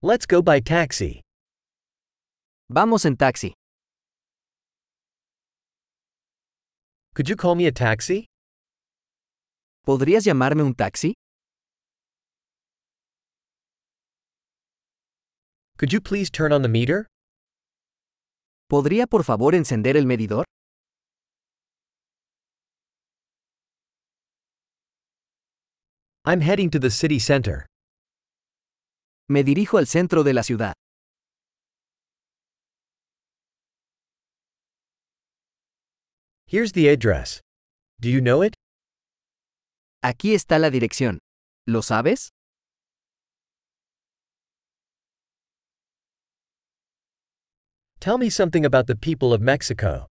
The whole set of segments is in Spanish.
Let's go by taxi. Vamos en taxi. Could you call me a taxi? ¿Podrías llamarme un taxi? Could you please turn on the meter? ¿Podría por favor encender el medidor? I'm heading to the city center. Me dirijo al centro de la ciudad. Here's the address. Do you know it? Aquí está la dirección. ¿Lo sabes? Tell me something about the people of Mexico.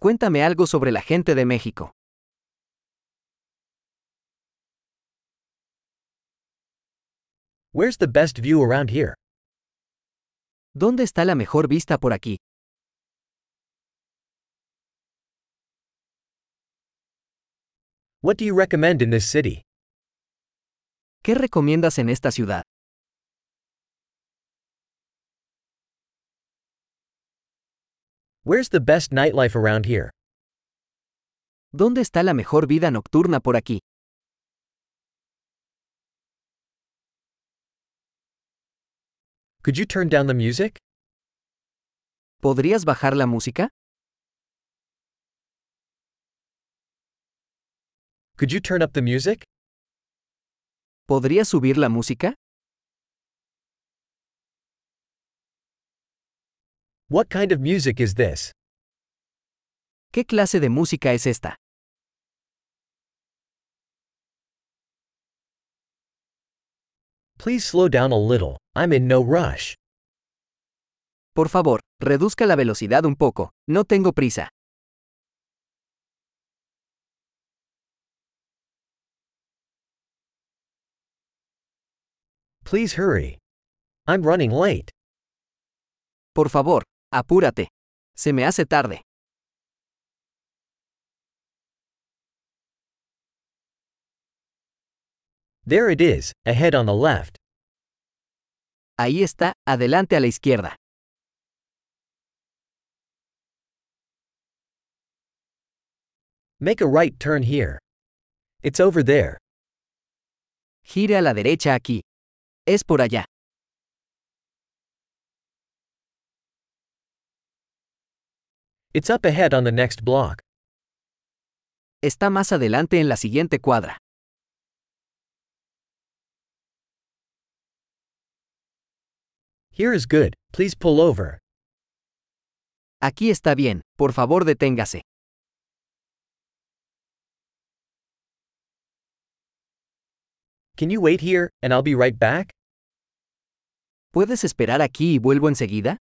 Cuéntame algo sobre la gente de México. Where's the best view around here? ¿Dónde está la mejor vista por aquí? What do you recommend in this city? ¿Qué recomiendas en esta ciudad? Where's the best nightlife around here? ¿Dónde está la mejor vida nocturna por aquí? Could you turn down the music? ¿Podrías bajar la música? Could you turn up the music? ¿Podrías subir la música? What kind of music is this? ¿Qué clase de música es esta? Please slow down a little. I'm in no rush. Por favor, reduzca la velocidad un poco. No tengo prisa. Please hurry. I'm running late. Por favor, apúrate. Se me hace tarde. There it is, ahead on the left. Ahí está, adelante a la izquierda. Make a right turn here. It's over there. Gire a la derecha aquí. Es por allá. It's up ahead on the next block. Está más adelante en la siguiente cuadra. Here is good, please pull over. Aquí está bien, por favor deténgase. Can you wait here, and I'll be right back? ¿Puedes esperar aquí y vuelvo enseguida?